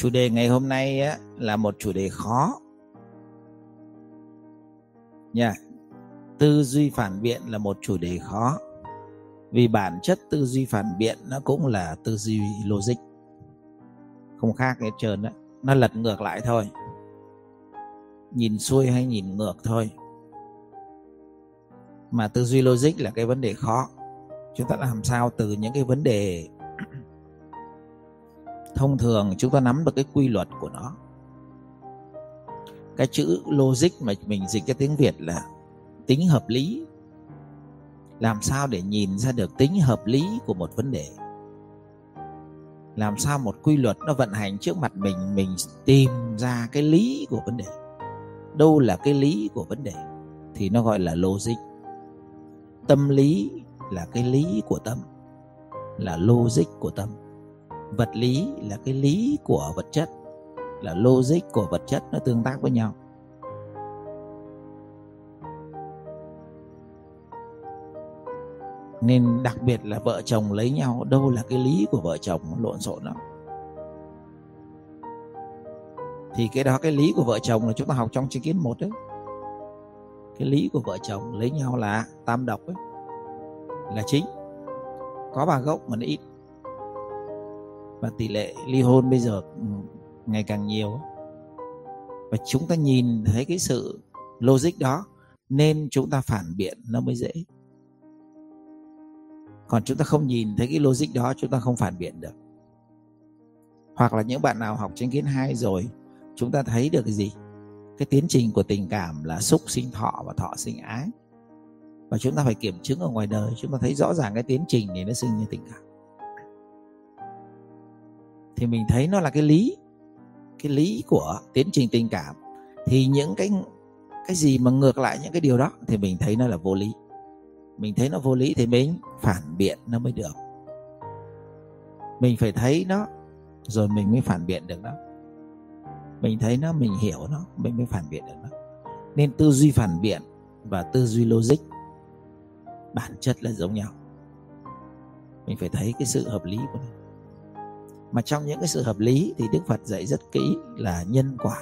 chủ đề ngày hôm nay á, là một chủ đề khó. Nha tư duy phản biện là một chủ đề khó. Vì bản chất tư duy phản biện nó cũng là tư duy logic. Không khác hết trơn á nó lật ngược lại thôi. Nhìn xuôi hay nhìn ngược thôi. Mà tư duy logic là cái vấn đề khó. Chúng ta làm sao từ những cái vấn đề thông thường chúng ta nắm được cái quy luật của nó. Cái chữ logic mà mình dịch cái tiếng việt là tính hợp lý. Làm sao để nhìn ra được tính hợp lý của một vấn đề? Làm sao một quy luật nó vận hành trước mặt mình mình tìm ra cái lý của vấn đề? Đâu là cái lý của vấn đề thì nó gọi là logic. Tâm lý là cái lý của tâm, là logic của tâm vật lý là cái lý của vật chất, là logic của vật chất nó tương tác với nhau. Nên đặc biệt là vợ chồng lấy nhau, đâu là cái lý của vợ chồng, lộn xộn lắm. Thì cái đó, cái lý của vợ chồng là chúng ta học trong chương kiến một đấy. Cái lý của vợ chồng lấy nhau là tam độc ấy, là chính. Có bà gốc mà nó ít và tỷ lệ ly hôn bây giờ ừ, ngày càng nhiều. Và chúng ta nhìn thấy cái sự logic đó, nên chúng ta phản biện nó mới dễ. Còn chúng ta không nhìn thấy cái logic đó, chúng ta không phản biện được. Hoặc là những bạn nào học chứng kiến hai rồi, chúng ta thấy được cái gì? Cái tiến trình của tình cảm là xúc sinh thọ và thọ sinh ái. Và chúng ta phải kiểm chứng ở ngoài đời, chúng ta thấy rõ ràng cái tiến trình này nó sinh như tình cảm thì mình thấy nó là cái lý cái lý của tiến trình tình cảm. Thì những cái cái gì mà ngược lại những cái điều đó thì mình thấy nó là vô lý. Mình thấy nó vô lý thì mình phản biện nó mới được. Mình phải thấy nó rồi mình mới phản biện được nó mình thấy nó, mình hiểu nó, mình mới phản biện được nó. Nên tư duy phản biện và tư duy logic, bản chất là giống nhau. Mình phải thấy cái sự hợp lý của nó mà trong những cái sự hợp lý thì đức phật dạy rất kỹ là nhân quả.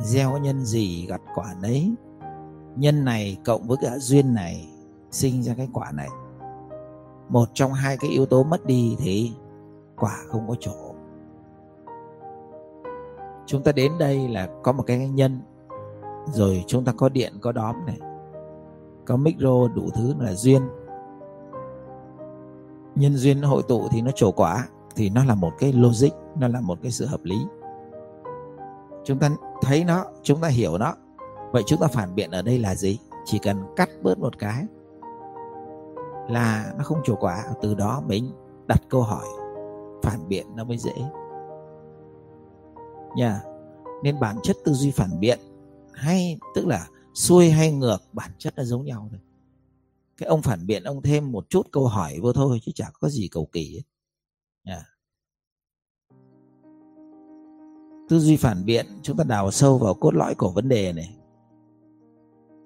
Gieo nhân gì gặt quả nấy. Nhân này cộng với cả duyên này sinh ra cái quả này. Một trong hai cái yếu tố mất đi thì quả không có chỗ. Chúng ta đến đây là có một cái nhân, rồi chúng ta có điện, có đóm này. Có micro đủ thứ là duyên nhân duyên hội tụ thì nó trổ quả, thì nó là một cái logic, nó là một cái sự hợp lý. Chúng ta thấy nó, chúng ta hiểu nó. Vậy chúng ta phản biện ở đây là gì? Chỉ cần cắt bớt một cái là nó không trổ quả. Từ đó mình đặt câu hỏi, phản biện nó mới dễ. Nha, nên bản chất tư duy phản biện hay, tức là xuôi hay ngược, bản chất là giống nhau thôi cái ông phản biện ông thêm một chút câu hỏi vô thôi chứ chả có gì cầu kỳ à. Tư duy phản biện, chúng ta đào sâu vào cốt lõi của vấn đề này.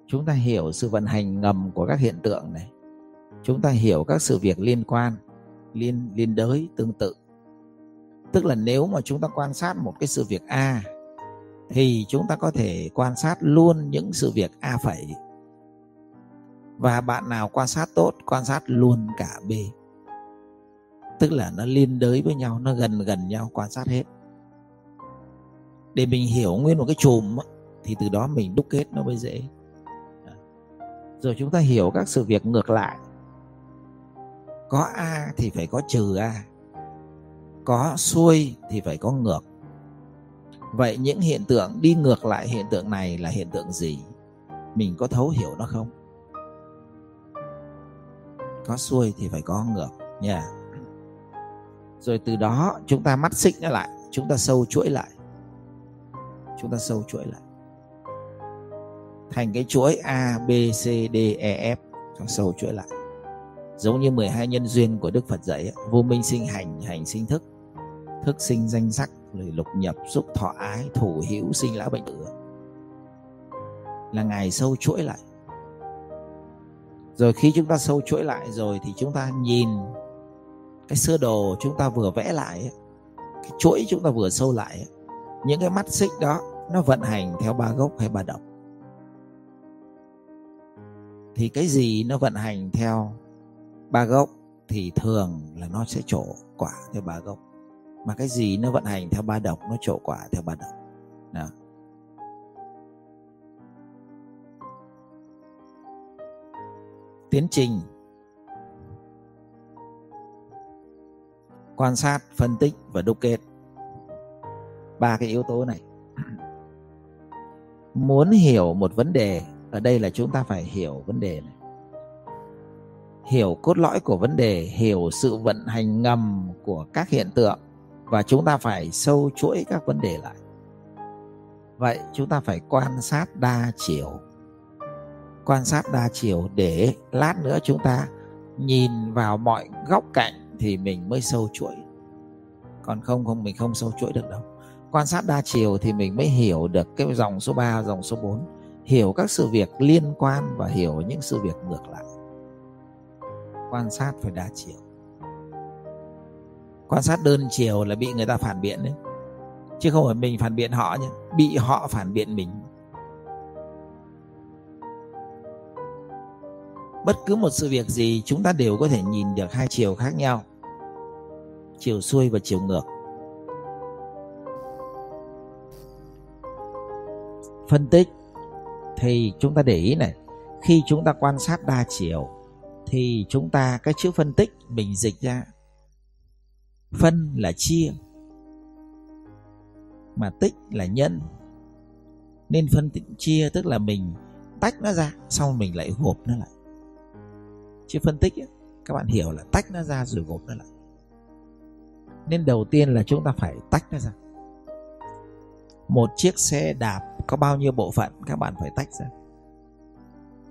Chúng ta hiểu sự vận hành ngầm của các hiện tượng này. Chúng ta hiểu các sự việc liên quan, liên liên đới, tương tự. Tức là nếu mà chúng ta quan sát một cái sự việc a, thì chúng ta có thể quan sát luôn những sự việc a phẩy và bạn nào quan sát tốt, quan sát luôn cả b. Tức là nó liên đới với nhau, nó gần gần nhau, quan sát hết. Để mình hiểu nguyên một cái chùm thì từ đó mình đúc kết nó mới dễ. Rồi chúng ta hiểu các sự việc ngược lại. Có a thì phải có trừ a. Có xuôi thì phải có ngược. Vậy những hiện tượng đi ngược lại hiện tượng này là hiện tượng gì? Mình có thấu hiểu nó không? Có xuôi thì phải có ngược, nha. Yeah. rồi từ đó chúng ta mắt xích nó lại, chúng ta sâu chuỗi lại. Chúng ta sâu chuỗi lại. Thành cái chuỗi A, B, C, D E F cho sâu chuỗi lại. Giống như 12 nhân duyên của Đức Phật dạy vô minh sinh hành hành sinh thức. Thức sinh danh sắc, rồi lục nhập, xúc thọ ái, thủ hữu, sinh lão bệnh tử. Là ngài sâu chuỗi lại rồi khi chúng ta sâu chuỗi lại rồi thì chúng ta nhìn cái sơ đồ chúng ta vừa vẽ lại cái chuỗi chúng ta vừa sâu lại những cái mắt xích đó nó vận hành theo ba gốc hay ba độc thì cái gì nó vận hành theo ba gốc thì thường là nó sẽ trổ quả theo ba gốc. Mà cái gì nó vận hành theo ba độc nó trổ quả theo ba độc đó. Tiến trình. Quan sát, phân tích và đúc kết. Ba cái yếu tố này. Muốn hiểu một vấn đề, ở đây là chúng ta phải hiểu vấn đề này. Hiểu cốt lõi của vấn đề, hiểu sự vận hành ngầm của các hiện tượng và chúng ta phải sâu chuỗi các vấn đề lại. Vậy chúng ta phải quan sát đa chiều quan sát đa chiều để lát nữa chúng ta nhìn vào mọi góc cạnh thì mình mới sâu chuỗi. Còn không không mình không sâu chuỗi được đâu. Quan sát đa chiều thì mình mới hiểu được cái dòng số 3, dòng số 4 hiểu các sự việc liên quan và hiểu những sự việc ngược lại. Quan sát phải đa chiều. Quan sát đơn chiều là bị người ta phản biện đấy. Chứ không phải mình phản biện họ nhé bị họ phản biện mình. Bất cứ một sự việc gì, chúng ta đều có thể nhìn được hai chiều khác nhau. Chiều xuôi và chiều ngược. Phân tích. Thì chúng ta để ý này, khi chúng ta quan sát đa chiều, thì chúng ta, cái chữ phân tích mình dịch ra. Phân là chia, mà tích là nhân. Nên phân tích chia tức là mình tách nó ra, xong mình lại gộp nó lại chứ phân tích ấy, các bạn hiểu là tách nó ra rồi gộp nó lại. Nên đầu tiên là chúng ta phải tách nó ra. Một chiếc xe đạp có bao nhiêu bộ phận các bạn phải tách ra.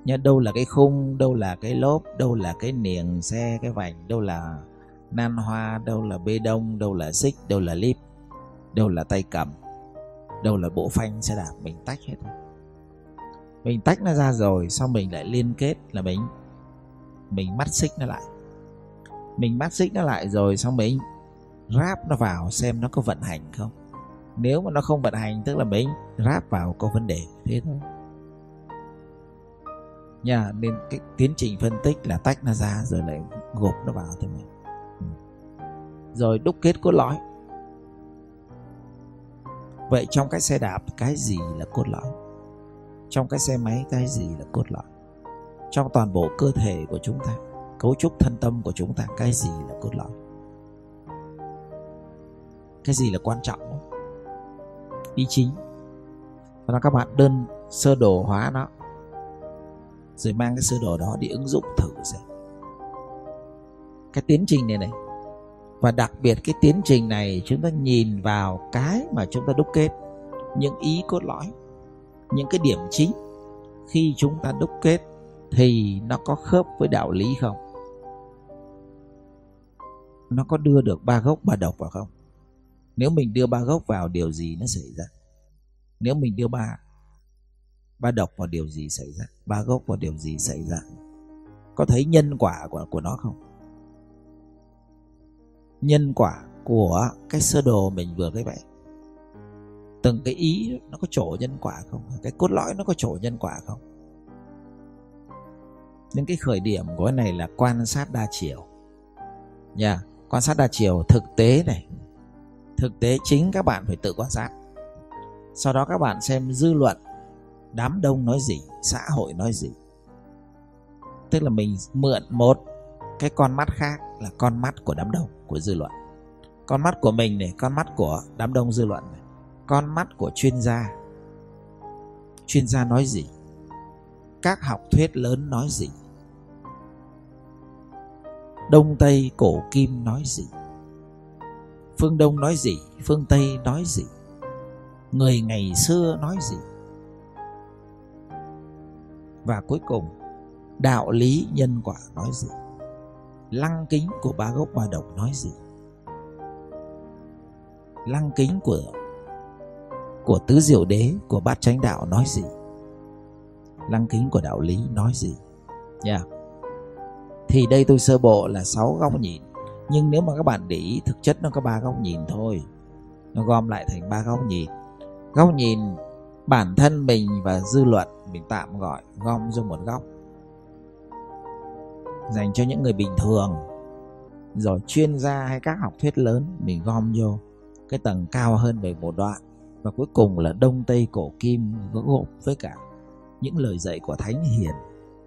Nhớ đâu là cái khung đâu là cái lốp đâu là cái niềng xe cái vành đâu là nan hoa đâu là bê đông đâu là xích đâu là líp đâu là tay cầm đâu là bộ phanh xe đạp mình tách hết mình tách nó ra rồi xong mình lại liên kết là mình mình mắt xích nó lại. Mình mắt xích nó lại rồi xong mình ráp nó vào xem nó có vận hành không. Nếu mà nó không vận hành, tức là mình ráp vào có vấn đề thế thôi. Nha, nên cái tiến trình phân tích là tách nó ra rồi lại gộp nó vào thôi mình ừ. rồi đúc kết cốt lõi. Vậy trong cái xe đạp, cái gì là cốt lõi? Trong cái xe máy, cái gì là cốt lõi? Trong toàn bộ cơ thể của chúng ta. Cấu trúc thân tâm của chúng ta, cái gì là cốt lõi? Cái gì là quan trọng? Ý chính và các bạn, đơn sơ đồ hóa nó, rồi mang cái sơ đồ đó đi ứng dụng thử xem. Cái tiến trình này này. Và đặc biệt cái tiến trình này, chúng ta nhìn vào cái mà chúng ta đúc kết. Những ý cốt lõi, những cái điểm chính khi chúng ta đúc kết thì nó có khớp với đạo lý không? Nó có đưa được ba gốc ba độc vào không? Nếu mình đưa ba gốc vào, điều gì nó xảy ra? Nếu mình đưa ba ba độc vào, điều gì xảy ra? Ba gốc vào, điều gì xảy ra? Có thấy nhân quả của của nó không? Nhân quả của cái sơ đồ mình vừa cái vậy. Từng cái ý nó có chỗ nhân quả không? Cái cốt lõi nó có chỗ nhân quả không? Nên cái khởi điểm của cái này là quan sát đa chiều. Nha yeah. quan sát đa chiều thực tế này. Thực tế chính các bạn phải tự quan sát. Sau đó các bạn xem dư luận, đám đông nói gì, xã hội nói gì. Tức là mình mượn một cái con mắt khác là con mắt của đám đông, của dư luận. Con mắt của mình này, con mắt của đám đông, dư luận này. Con mắt của chuyên gia. Chuyên gia nói gì? Các học thuyết lớn nói gì? Đông tây cổ kim nói gì? Phương đông nói gì? Phương tây nói gì? Người ngày xưa nói gì? Và cuối cùng, đạo lý nhân quả nói gì? Lăng kính của ba gốc ba độc nói gì? Lăng kính của của tứ diệu đế, của bát chánh đạo nói gì? Lăng kính của đạo lý nói gì? Nha. yeah thì đây tôi sơ bộ là sáu góc nhìn. Nhưng nếu mà các bạn để ý, thực chất nó có ba góc nhìn thôi. Nó gom lại thành ba góc nhìn. Góc nhìn bản thân mình và dư luận mình tạm gọi gom vô một góc. Dành cho những người bình thường. Rồi chuyên gia hay các học thuyết lớn mình gom vô cái tầng cao hơn về một đoạn. Và cuối cùng là đông tây cổ kim gộp với cả những lời dạy của thánh hiền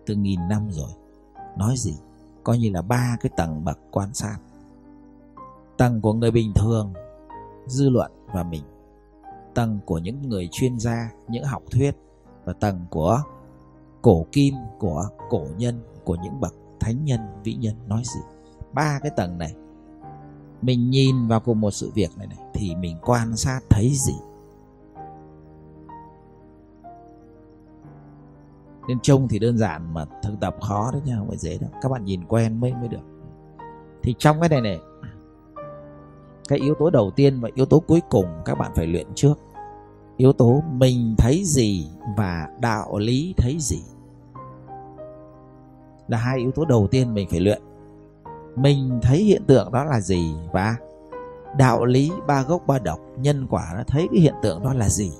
từ nghìn năm rồi nói gì? Coi như là ba cái tầng bậc quan sát. Tầng của người bình thường, dư luận và mình. Tầng của những người chuyên gia, những học thuyết. Và tầng của cổ kim, của cổ nhân, của những bậc thánh nhân, vĩ nhân. Nói gì? Ba cái tầng này. Mình nhìn vào cùng một sự việc này này, thì mình quan sát thấy gì? Nên trông thì đơn giản mà thực tập khó đấy nha, không phải dễ đâu. Các bạn nhìn quen mới mới được. Thì trong cái này này, cái yếu tố đầu tiên và yếu tố cuối cùng các bạn phải luyện trước. Yếu tố mình thấy gì và đạo lý thấy gì là hai yếu tố đầu tiên mình phải luyện. Mình thấy hiện tượng đó là gì và đạo lý ba gốc ba độc, nhân quả nó thấy cái hiện tượng đó là gì?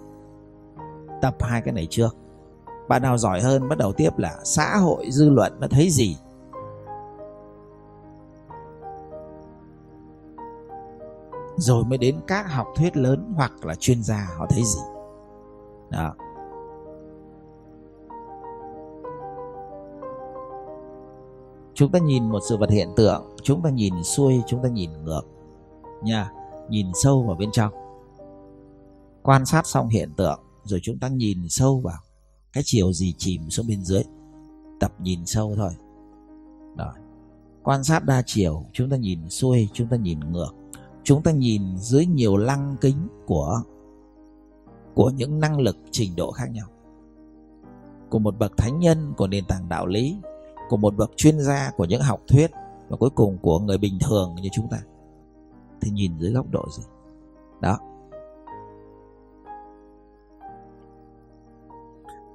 Tập hai cái này trước bạn nào giỏi hơn, bắt đầu tiếp là xã hội dư luận nó thấy gì? Rồi mới đến các học thuyết lớn hoặc là chuyên gia, họ thấy gì? Đó. Chúng ta nhìn một sự vật hiện tượng, chúng ta nhìn xuôi, chúng ta nhìn ngược, nha, nhìn sâu vào bên trong. Quan sát xong hiện tượng, rồi chúng ta nhìn sâu vào cái chiều gì chìm xuống bên dưới. Tập nhìn sâu thôi. Rồi, quan sát đa chiều, chúng ta nhìn xuôi, chúng ta nhìn ngược. Chúng ta nhìn dưới nhiều lăng kính của của những năng lực trình độ khác nhau. Của một bậc thánh nhân, của nền tảng đạo lý, của một bậc chuyên gia, của những học thuyết, và cuối cùng của người bình thường như chúng ta. Thì nhìn dưới góc độ gì? Đó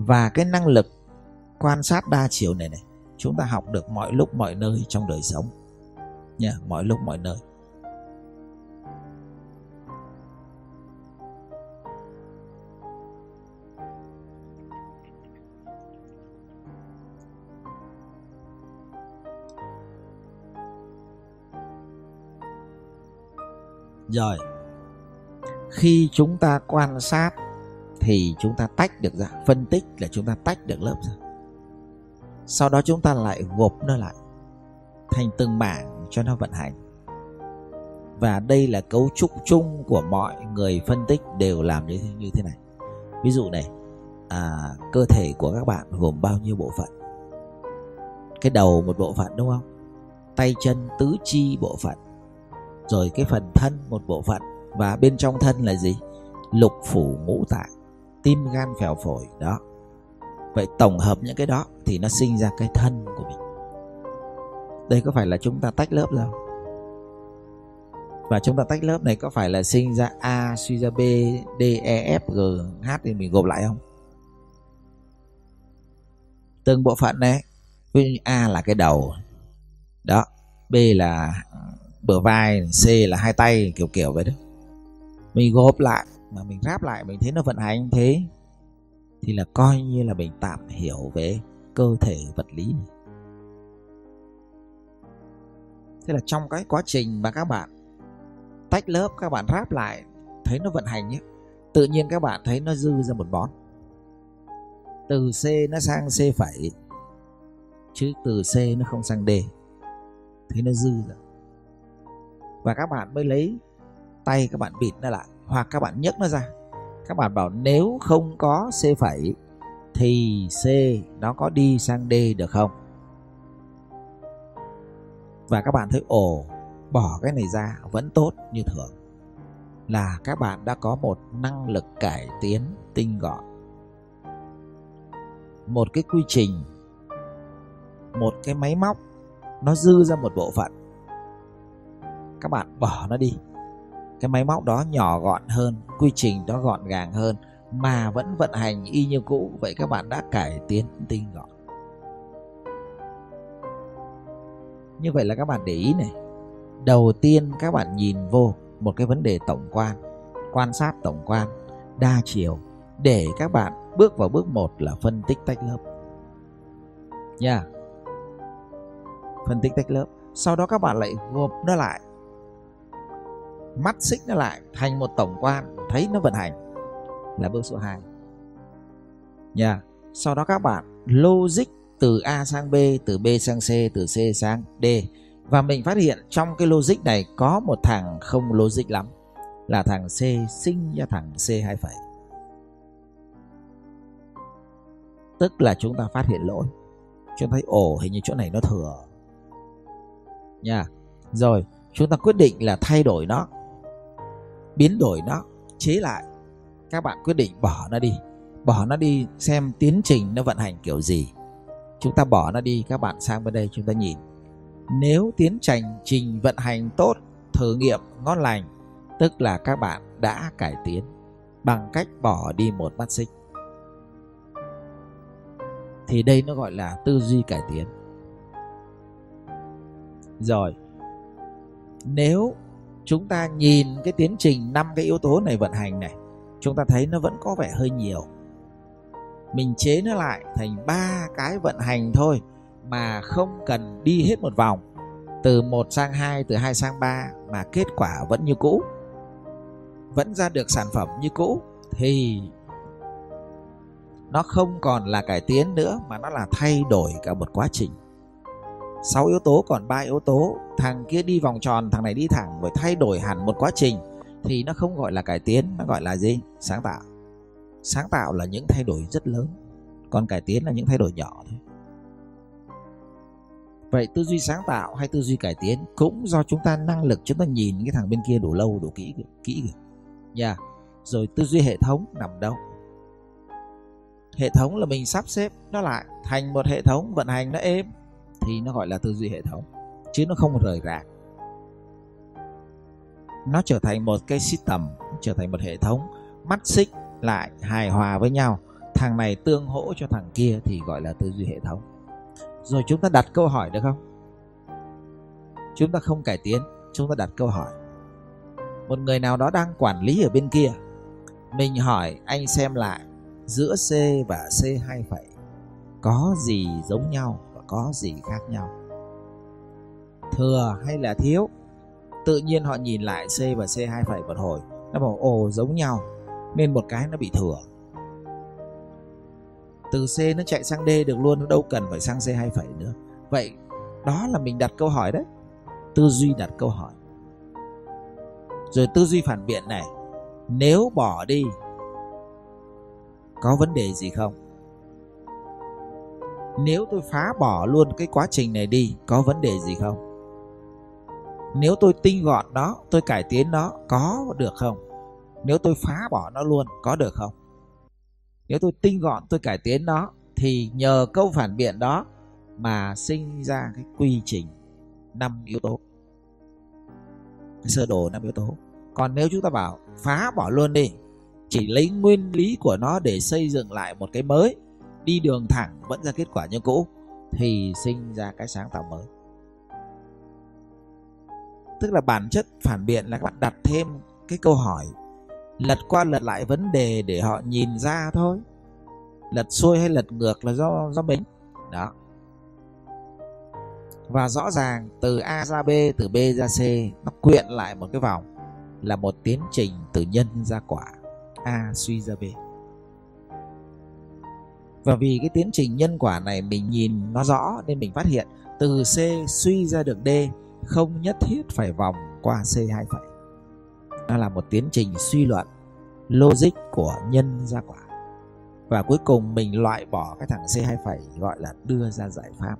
và cái năng lực quan sát đa chiều này này, chúng ta học được mọi lúc, mọi nơi trong đời sống. Nha, mọi lúc, mọi nơi. Rồi, khi chúng ta quan sát thì chúng ta tách được ra phân tích là chúng ta tách được lớp ra. Sau đó chúng ta lại gộp nó lại thành từng mảng cho nó vận hành. Và đây là cấu trúc chung của mọi người phân tích đều làm như thế, như thế này. Ví dụ này à, cơ thể của các bạn gồm bao nhiêu bộ phận? Cái đầu một bộ phận đúng không? Tay chân tứ chi bộ phận. Rồi cái phần thân một bộ phận. Và bên trong thân là gì? Lục phủ ngũ tạng tim gan phèo phổi, đó. Vậy tổng hợp những cái đó thì nó sinh ra cái thân của mình. Đây có phải là chúng ta tách lớp không và chúng ta tách lớp này có phải là sinh ra a suy ra b, d e f, g, h thì mình gộp lại không? Từng bộ phận này ví dụ như a là cái đầu, đó. B là ừ, bờ vai, c là hai tay, kiểu kiểu vậy đó. Mình gộp lại mà mình ráp lại, mình thấy nó vận hành thế, thì là coi như là mình tạm hiểu về cơ thể vật lý này. Thế là trong cái quá trình mà các bạn tách lớp, các bạn ráp lại, thấy nó vận hành nhé. Tự nhiên các bạn thấy nó dư ra một món. Từ C nó sang C phẩy, chứ từ C nó không sang D. Thấy nó dư ra. Và các bạn mới lấy tay các bạn bịt nó lại hoặc các bạn nhấc nó ra. Các bạn bảo nếu không có C phẩy thì C nó có đi sang D được không? Và các bạn thấy, ồ, bỏ cái này ra vẫn tốt như thường. Là các bạn đã có một năng lực cải tiến tinh gọn. Một cái quy trình, một cái máy móc, nó dư ra một bộ phận. Các bạn bỏ nó đi cái máy móc đó nhỏ gọn hơn, quy trình đó gọn gàng hơn, mà vẫn vận hành y như cũ. Vậy các bạn đã cải tiến tinh gọn. Như vậy là các bạn để ý này. Đầu tiên các bạn nhìn vô một cái vấn đề tổng quan quan sát tổng quan, đa chiều, để các bạn bước vào bước một là phân tích tách lớp. Nha. Yeah. phân tích tách lớp. Sau đó các bạn lại gộp nó lại mắt xích nó lại thành một tổng quan, thấy nó vận hành, là bước số 2 nha yeah. sau đó các bạn logic từ A sang B, từ B sang C, từ C sang D. Và mình phát hiện trong cái logic này có một thằng không logic lắm, là thằng C sinh ra thằng C hai phẩy. Tức là chúng ta phát hiện lỗi. Chúng ta thấy, ồ, hình như chỗ này nó thừa. Nha, rồi, chúng ta quyết định là thay đổi nó biến đổi nó, chế lại. Các bạn quyết định bỏ nó đi. Bỏ nó đi xem tiến trình nó vận hành kiểu gì. Chúng ta bỏ nó đi, các bạn sang bên đây chúng ta nhìn. Nếu tiến trình trình vận hành tốt, thử nghiệm ngon lành, tức là các bạn đã cải tiến bằng cách bỏ đi một mắt xích. Thì đây nó gọi là tư duy cải tiến. Rồi, nếu chúng ta nhìn cái tiến trình năm cái yếu tố này vận hành này, chúng ta thấy nó vẫn có vẻ hơi nhiều. Mình chế nó lại thành ba cái vận hành thôi, mà không cần đi hết một vòng, từ 1 sang 2 từ 2 sang 3 mà kết quả vẫn như cũ. Vẫn ra được sản phẩm như cũ, thì nó không còn là cải tiến nữa, mà nó là thay đổi cả một quá trình sáu yếu tố, còn ba yếu tố. Thằng kia đi vòng tròn, thằng này đi thẳng rồi thay đổi hẳn một quá trình thì nó không gọi là cải tiến, nó gọi là gì? Sáng tạo. Sáng tạo là những thay đổi rất lớn. Còn cải tiến là những thay đổi nhỏ thôi. Vậy tư duy sáng tạo hay tư duy cải tiến cũng do chúng ta năng lực chúng ta nhìn cái thằng bên kia đủ lâu, đủ kỹ kỹ kìa nha. Yeah. rồi tư duy hệ thống nằm đâu? Hệ thống là mình sắp xếp nó lại thành một hệ thống vận hành nó êm thì nó gọi là tư duy hệ thống, chứ nó không rời rạc. Nó trở thành một cái system, trở thành một hệ thống, mắt xích lại hài hòa với nhau. Thằng này tương hỗ cho thằng kia thì gọi là tư duy hệ thống. Rồi chúng ta đặt câu hỏi được không? Chúng ta không cải tiến, chúng ta đặt câu hỏi. Một người nào đó đang quản lý ở bên kia, mình hỏi anh xem lại, giữa C và C2 phẩy có gì giống nhau? Có gì khác nhau? Thừa hay là thiếu? Tự nhiên họ nhìn lại C và C2 phẩy một hồi, nó bảo, ồ, giống nhau, nên một cái nó bị thừa. Từ C nó chạy sang D được luôn, nó đâu cần phải sang C2 phẩy nữa. Vậy đó là mình đặt câu hỏi đấy. Tư duy đặt câu hỏi. Rồi tư duy phản biện này, nếu bỏ đi, có vấn đề gì không? Nếu tôi phá bỏ luôn cái quá trình này đi, có vấn đề gì không? Nếu tôi tinh gọn nó, tôi cải tiến nó, có được không? Nếu tôi phá bỏ nó luôn, có được không? Nếu tôi tinh gọn, tôi cải tiến nó, thì nhờ câu phản biện đó mà sinh ra cái quy trình năm yếu tố. Cái sơ đồ năm yếu tố. Còn nếu chúng ta bảo phá bỏ luôn đi, chỉ lấy nguyên lý của nó để xây dựng lại một cái mới đi đường thẳng vẫn ra kết quả như cũ, thì sinh ra cái sáng tạo mới. Tức là bản chất phản biện là các bạn đặt thêm cái câu hỏi, lật qua lật lại vấn đề để họ nhìn ra thôi. Lật xuôi hay lật ngược là do do mình. Đó. Và rõ ràng từ A ra B, từ B ra C, nó quyện lại một cái vòng là một tiến trình từ nhân ra quả, A suy ra B và vì cái tiến trình nhân quả này mình nhìn nó rõ nên mình phát hiện từ C suy ra được D không nhất thiết phải vòng qua C2 phẩy. Nó là một tiến trình suy luận logic của nhân ra quả. Và cuối cùng mình loại bỏ cái thằng C2 phẩy gọi là đưa ra giải pháp.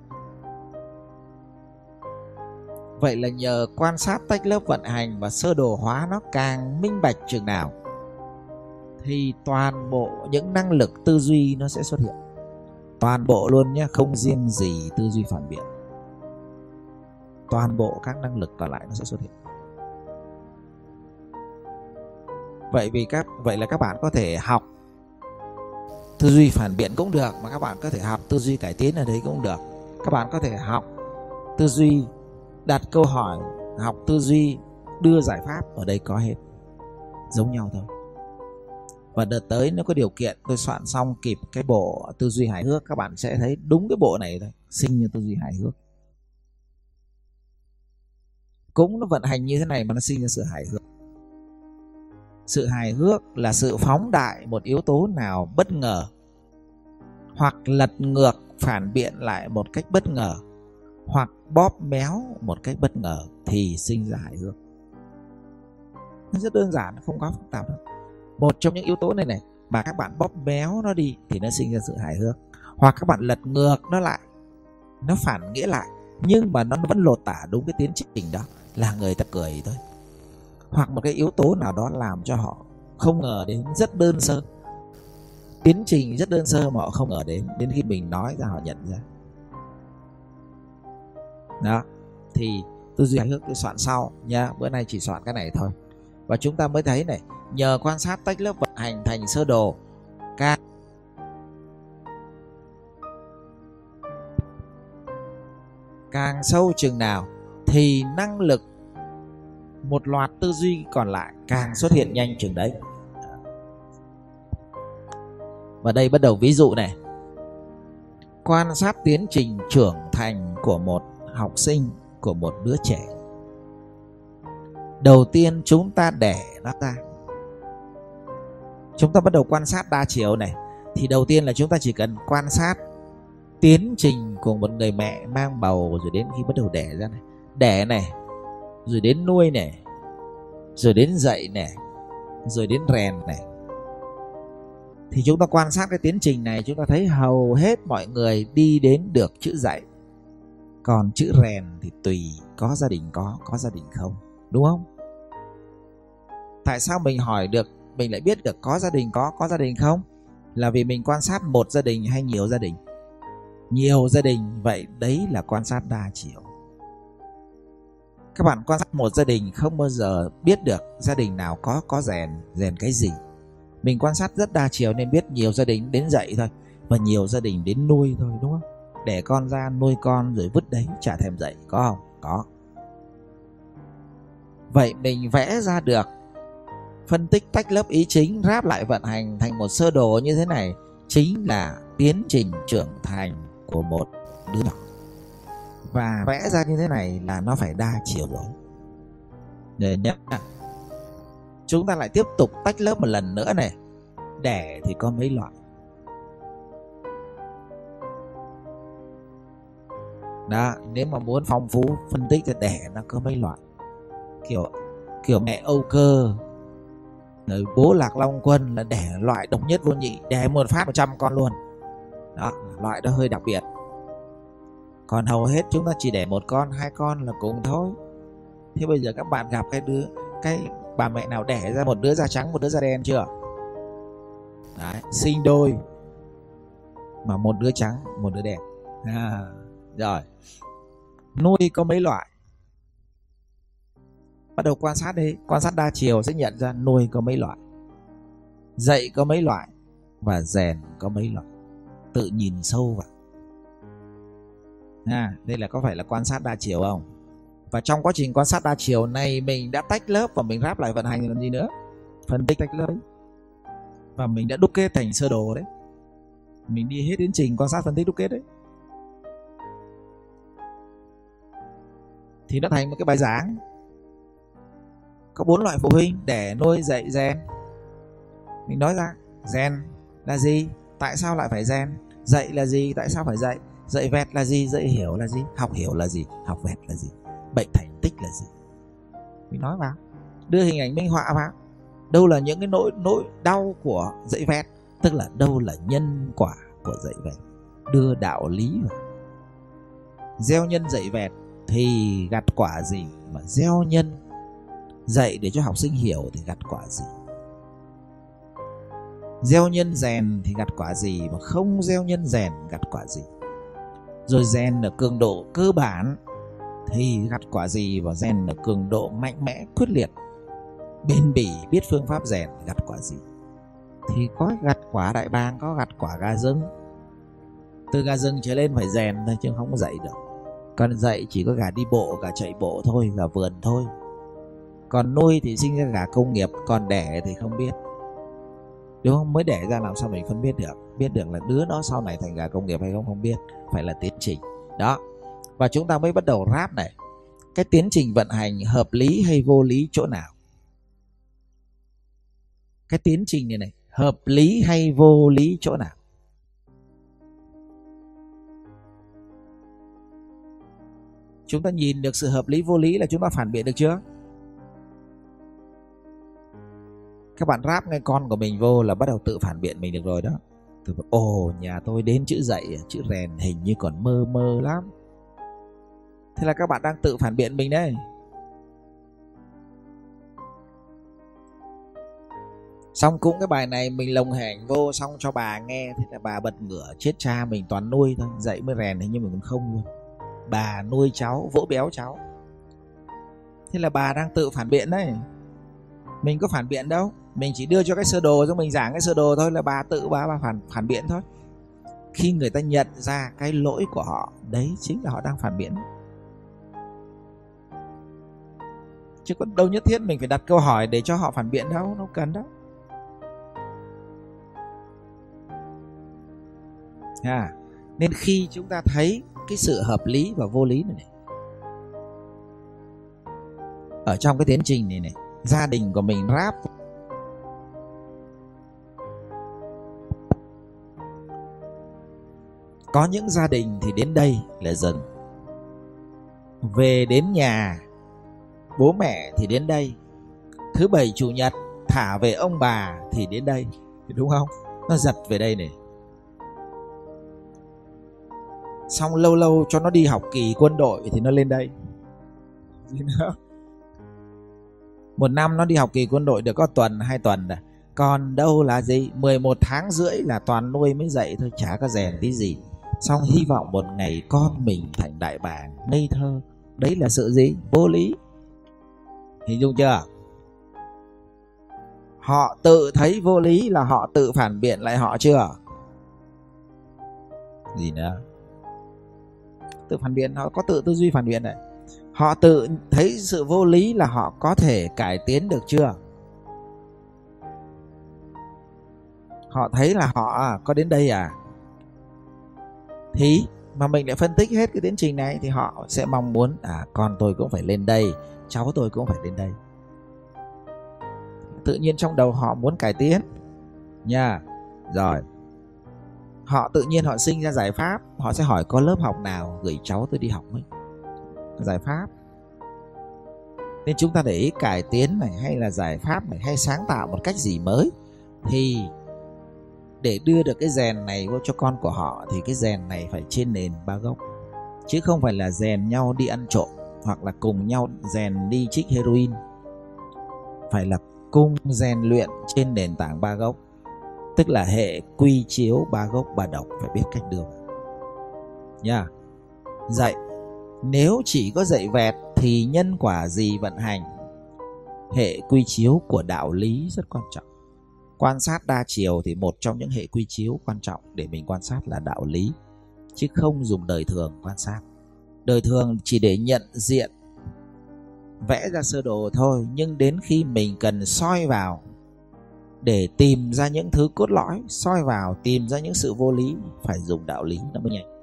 Vậy là nhờ quan sát tách lớp vận hành và sơ đồ hóa nó càng minh bạch chừng nào thì toàn bộ những năng lực tư duy nó sẽ xuất hiện. Toàn bộ luôn nhé, không riêng gì tư duy phản biện. Toàn bộ các năng lực còn lại nó sẽ xuất hiện. Vậy vì các vậy là các bạn có thể học tư duy phản biện cũng được mà các bạn có thể học tư duy cải tiến ở đấy cũng được. Các bạn có thể học tư duy đặt câu hỏi học tư duy đưa giải pháp ở đây có hết giống nhau thôi và đợt tới nếu có điều kiện tôi soạn xong kịp cái bộ tư duy hài hước, các bạn sẽ thấy đúng cái bộ này thôi. Sinh như tư duy hài hước. Cũng nó vận hành như thế này mà nó sinh ra sự hài hước. Sự hài hước là sự phóng đại một yếu tố nào bất ngờ, hoặc lật ngược, phản biện lại một cách bất ngờ, hoặc bóp méo một cách bất ngờ thì sinh ra hài hước. Nó rất đơn giản, không quá phức tạp đâu một trong những yếu tố này này, mà các bạn bóp méo nó đi thì nó sinh ra sự hài hước. Hoặc các bạn lật ngược nó lại, nó phản nghĩa lại, nhưng mà nó vẫn lột tả đúng cái tiến trình đó, là người ta cười thôi. Hoặc một cái yếu tố nào đó làm cho họ không ngờ đến rất đơn sơ. Tiến trình rất đơn sơ mà họ không ngờ đến đến khi mình nói ra họ nhận ra. Đó, thì tư duy hài hước tôi soạn sau nha bữa nay chỉ soạn cái này thôi. Và chúng ta mới thấy này nhờ quan sát tách lớp vận hành thành sơ đồ. Càng càng sâu chừng nào thì năng lực một loạt tư duy còn lại càng xuất hiện nhanh chừng đấy. Và đây bắt đầu ví dụ này. Quan sát tiến trình trưởng thành của một học sinh, của một đứa trẻ. Đầu tiên chúng ta để nó ra chúng ta bắt đầu quan sát đa chiều này. Thì đầu tiên là chúng ta chỉ cần quan sát tiến trình của một người mẹ mang bầu rồi đến khi bắt đầu đẻ ra này. Đẻ này, rồi đến nuôi này, rồi đến dạy này, rồi đến rèn này. Thì chúng ta quan sát cái tiến trình này, chúng ta thấy hầu hết mọi người đi đến được chữ dạy. Còn chữ rèn thì tùy có gia đình có có gia đình không. Đúng không? Tại sao mình hỏi được mình lại biết được có gia đình có có gia đình không? Là vì mình quan sát một gia đình hay nhiều gia đình? Nhiều gia đình, vậy đấy là quan sát đa chiều. Các bạn quan sát một gia đình không bao giờ biết được gia đình nào có có rèn rèn cái gì. Mình quan sát rất đa chiều nên biết nhiều gia đình đến dậy thôi và nhiều gia đình đến nuôi thôi, đúng không? Để con ra, nuôi con rồi vứt đấy, chả thèm dạy có không? Có. Vậy mình vẽ ra được phân tích tách lớp ý chính, ráp lại vận hành thành một sơ đồ như thế này chính là tiến trình trưởng thành của một đứa nhỏ. Và vẽ ra như thế này là nó phải đa chiều rồi. Để nhé chúng ta lại tiếp tục tách lớp một lần nữa này. Đẻ thì có mấy loại? Đó, nếu mà muốn phong phú, phân tích thì đẻ nó có mấy loại? Kiểu kiểu mẹ âu cơ rồi bố lạc long quân là đẻ loại độc nhất vô nhị đẻ một phát 100 con luôn. Đó loại đó hơi đặc biệt. Còn hầu hết chúng ta chỉ đẻ một con hai con là cùng thôi. Thế bây giờ các bạn gặp cái đứa cái bà mẹ nào đẻ ra một đứa da trắng một đứa da đen chưa? Đấy, sinh đôi mà một đứa trắng một đứa đen. À, rồi. Nuôi có mấy loại? Bắt đầu quan sát đi. Quan sát đa chiều sẽ nhận ra nuôi có mấy loại dạy có mấy loại và rèn có mấy loại. Tự nhìn sâu vào. À, đây là có phải là quan sát đa chiều không? Và trong quá trình quan sát đa chiều này mình đã tách lớp và mình ráp lại vận hành làm gì nữa? Phân tích tách lớp ấy. và mình đã đúc kết thành sơ đồ đấy. Mình đi hết tiến trình quan sát phân tích đúc kết đấy. Thì nó thành một cái bài giảng có bốn loại phụ huynh để nuôi dạy gen. Mình nói ra, gen là gì? Tại sao lại phải gen? Dạy là gì? Tại sao phải dạy? Dạy vẹt là gì? Dạy hiểu là gì? Học hiểu là gì? Học vẹt là gì? Bệnh thành tích là gì? Mình nói vào, đưa hình ảnh minh họa vào. Đâu là những cái nỗi nỗi đau của dạy vẹt? Tức là đâu là nhân quả của dạy vẹt? Đưa đạo lý vào. Gieo nhân dạy vẹt thì gặt quả gì mà gieo nhân dạy để cho học sinh hiểu thì gặt quả gì? Gieo nhân rèn thì gặt quả gì mà không gieo nhân rèn gặt quả gì? Rồi rèn ở cường độ cơ bản thì gặt quả gì và rèn ở cường độ mạnh mẽ, quyết liệt, bền bỉ, biết phương pháp rèn gặt quả gì? Thì có gặt quả đại bàng, có gặt quả gà rừng. Từ gà rừng trở lên phải rèn thôi chứ không có dạy được. Còn dạy chỉ có gà đi bộ, gà chạy bộ thôi, gà vườn thôi còn nuôi thì sinh ra gà công nghiệp, còn đẻ thì không biết. Đúng không? Mới đẻ ra làm sao mình phân biết được. Biết được là đứa đó sau này thành gà công nghiệp hay không không biết. Phải là tiến trình. Đó. Và chúng ta mới bắt đầu ráp này. Cái tiến trình vận hành hợp lý hay vô lý chỗ nào? Cái tiến trình này này, hợp lý hay vô lý chỗ nào? Chúng ta nhìn được sự hợp lý vô lý là chúng ta phản biện được chưa? Các bạn ráp ngay con của mình vô là bắt đầu tự phản biện mình được rồi đó. Từ ồ, nhà tôi đến chữ dạy, chữ rèn, hình như còn mơ mơ lắm. Thế là các bạn đang tự phản biện mình đấy xong cũng cái bài này mình lồng hành vô, xong cho bà nghe, thế là bà bật ngửa, chết cha mình toàn nuôi thôi dậy mới rèn, hình như mình còn không luôn. Bà nuôi cháu, vỗ béo cháu. Thế là bà đang tự phản biện đấy mình có phản biện đâu mình chỉ đưa cho cái sơ đồ cho mình giảng cái sơ đồ thôi là bà tự bà bà phản phản biện thôi. Khi người ta nhận ra cái lỗi của họ đấy chính là họ đang phản biện. Chứ có đâu nhất thiết mình phải đặt câu hỏi để cho họ phản biện đâu đâu cần đâu. À, nên khi chúng ta thấy cái sự hợp lý và vô lý này, này ở trong cái tiến trình này này gia đình của mình ráp có những gia đình thì đến đây là dừng về đến nhà, bố mẹ thì đến đây. Thứ bảy, chủ nhật, thả về ông bà thì đến đây, đúng không? Nó giật về đây này. Xong lâu lâu cho nó đi học kỳ quân đội thì nó lên đây. Một năm nó đi học kỳ quân đội được có tuần, hai tuần rồi. Còn đâu là gì? 11 tháng rưỡi là toàn nuôi mới dậy thôi, chả có rèn tí gì xong hy vọng một ngày con mình thành đại bàng, ngây thơ. Đấy là sự gì? Vô lý. Hình dung chưa? Họ tự thấy vô lý là họ tự phản biện lại họ chưa? Gì nữa? Tự phản biện, họ có tự tư duy phản biện này. Họ tự thấy sự vô lý là họ có thể cải tiến được chưa? Họ thấy là họ à, có đến đây à? Thì mà mình đã phân tích hết cái tiến trình này thì họ sẽ mong muốn à con tôi cũng phải lên đây, cháu tôi cũng phải lên đây. Tự nhiên trong đầu họ muốn cải tiến. Nha, rồi. Họ tự nhiên họ sinh ra giải pháp, họ sẽ hỏi có lớp học nào gửi cháu tôi đi học ấy. Giải pháp. Nên chúng ta để ý cải tiến này hay là giải pháp này hay sáng tạo một cách gì mới thì để đưa được cái rèn này vô cho con của họ thì cái rèn này phải trên nền ba gốc. Chứ không phải là rèn nhau đi ăn trộm hoặc là cùng nhau rèn đi trích heroin. Phải là cung rèn luyện trên nền tảng ba gốc. Tức là hệ quy chiếu ba gốc ba độc, phải biết cách đưa nha. Dạy, nếu chỉ có dạy vẹt thì nhân quả gì vận hành? Hệ quy chiếu của đạo lý rất quan trọng quan sát đa chiều thì một trong những hệ quy chiếu quan trọng để mình quan sát là đạo lý, chứ không dùng đời thường quan sát. Đời thường chỉ để nhận diện, vẽ ra sơ đồ thôi, nhưng đến khi mình cần soi vào để tìm ra những thứ cốt lõi, soi vào tìm ra những sự vô lý, phải dùng đạo lý nó mới nhanh.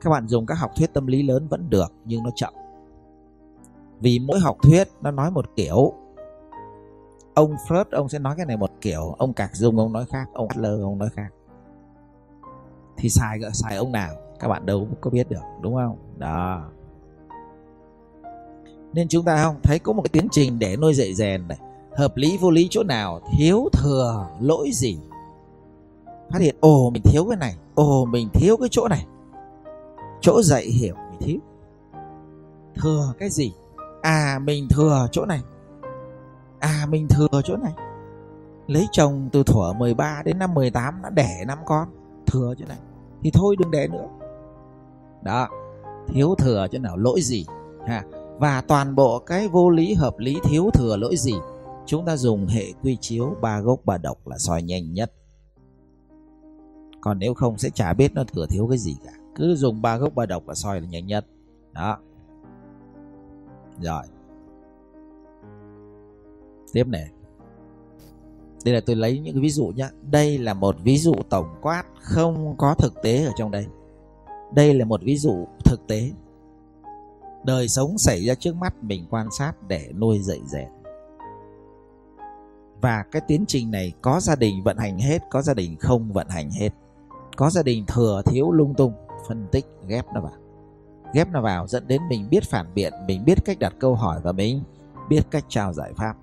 Các bạn dùng các học thuyết tâm lý lớn vẫn được, nhưng nó chậm. Vì mỗi học thuyết nó nói một kiểu ông Freud ông sẽ nói cái này một kiểu, ông Cạc Dung, ông nói khác, ông Adler, ông nói khác. Thì xài xài ông nào, các bạn đâu có biết được, đúng không? Đó. Nên chúng ta không thấy có một cái tiến trình để nuôi dạy rèn này. Hợp lý vô lý chỗ nào, thiếu thừa, lỗi gì? Phát hiện, ồ, mình thiếu cái này, ồ, mình thiếu cái chỗ này. Chỗ dạy hiểu, mình thiếu. Thừa cái gì? À mình thừa chỗ này à mình thừa chỗ này. Lấy chồng từ thuở 13 đến năm 18 đã đẻ năm con. Thừa chỗ này. Thì thôi, đừng đẻ nữa. Đó. Thiếu thừa chỗ nào, lỗi gì? Ha. Và toàn bộ cái vô lý, hợp lý, thiếu thừa, lỗi gì? Chúng ta dùng hệ quy chiếu, ba gốc, ba độc là soi nhanh nhất. Còn nếu không sẽ chả biết nó thừa thiếu cái gì cả. Cứ dùng ba gốc, ba độc là soi là nhanh nhất. Đó. Rồi tiếp này đây là tôi lấy những cái ví dụ nhé đây là một ví dụ tổng quát không có thực tế ở trong đây. Đây là một ví dụ thực tế. Đời sống xảy ra trước mắt mình quan sát để nuôi dạy rèn và cái tiến trình này có gia đình vận hành hết, có gia đình không vận hành hết. Có gia đình thừa, thiếu, lung tung, phân tích, ghép nó vào. Ghép nó vào dẫn đến mình biết phản biện, mình biết cách đặt câu hỏi và mình biết cách trao giải pháp.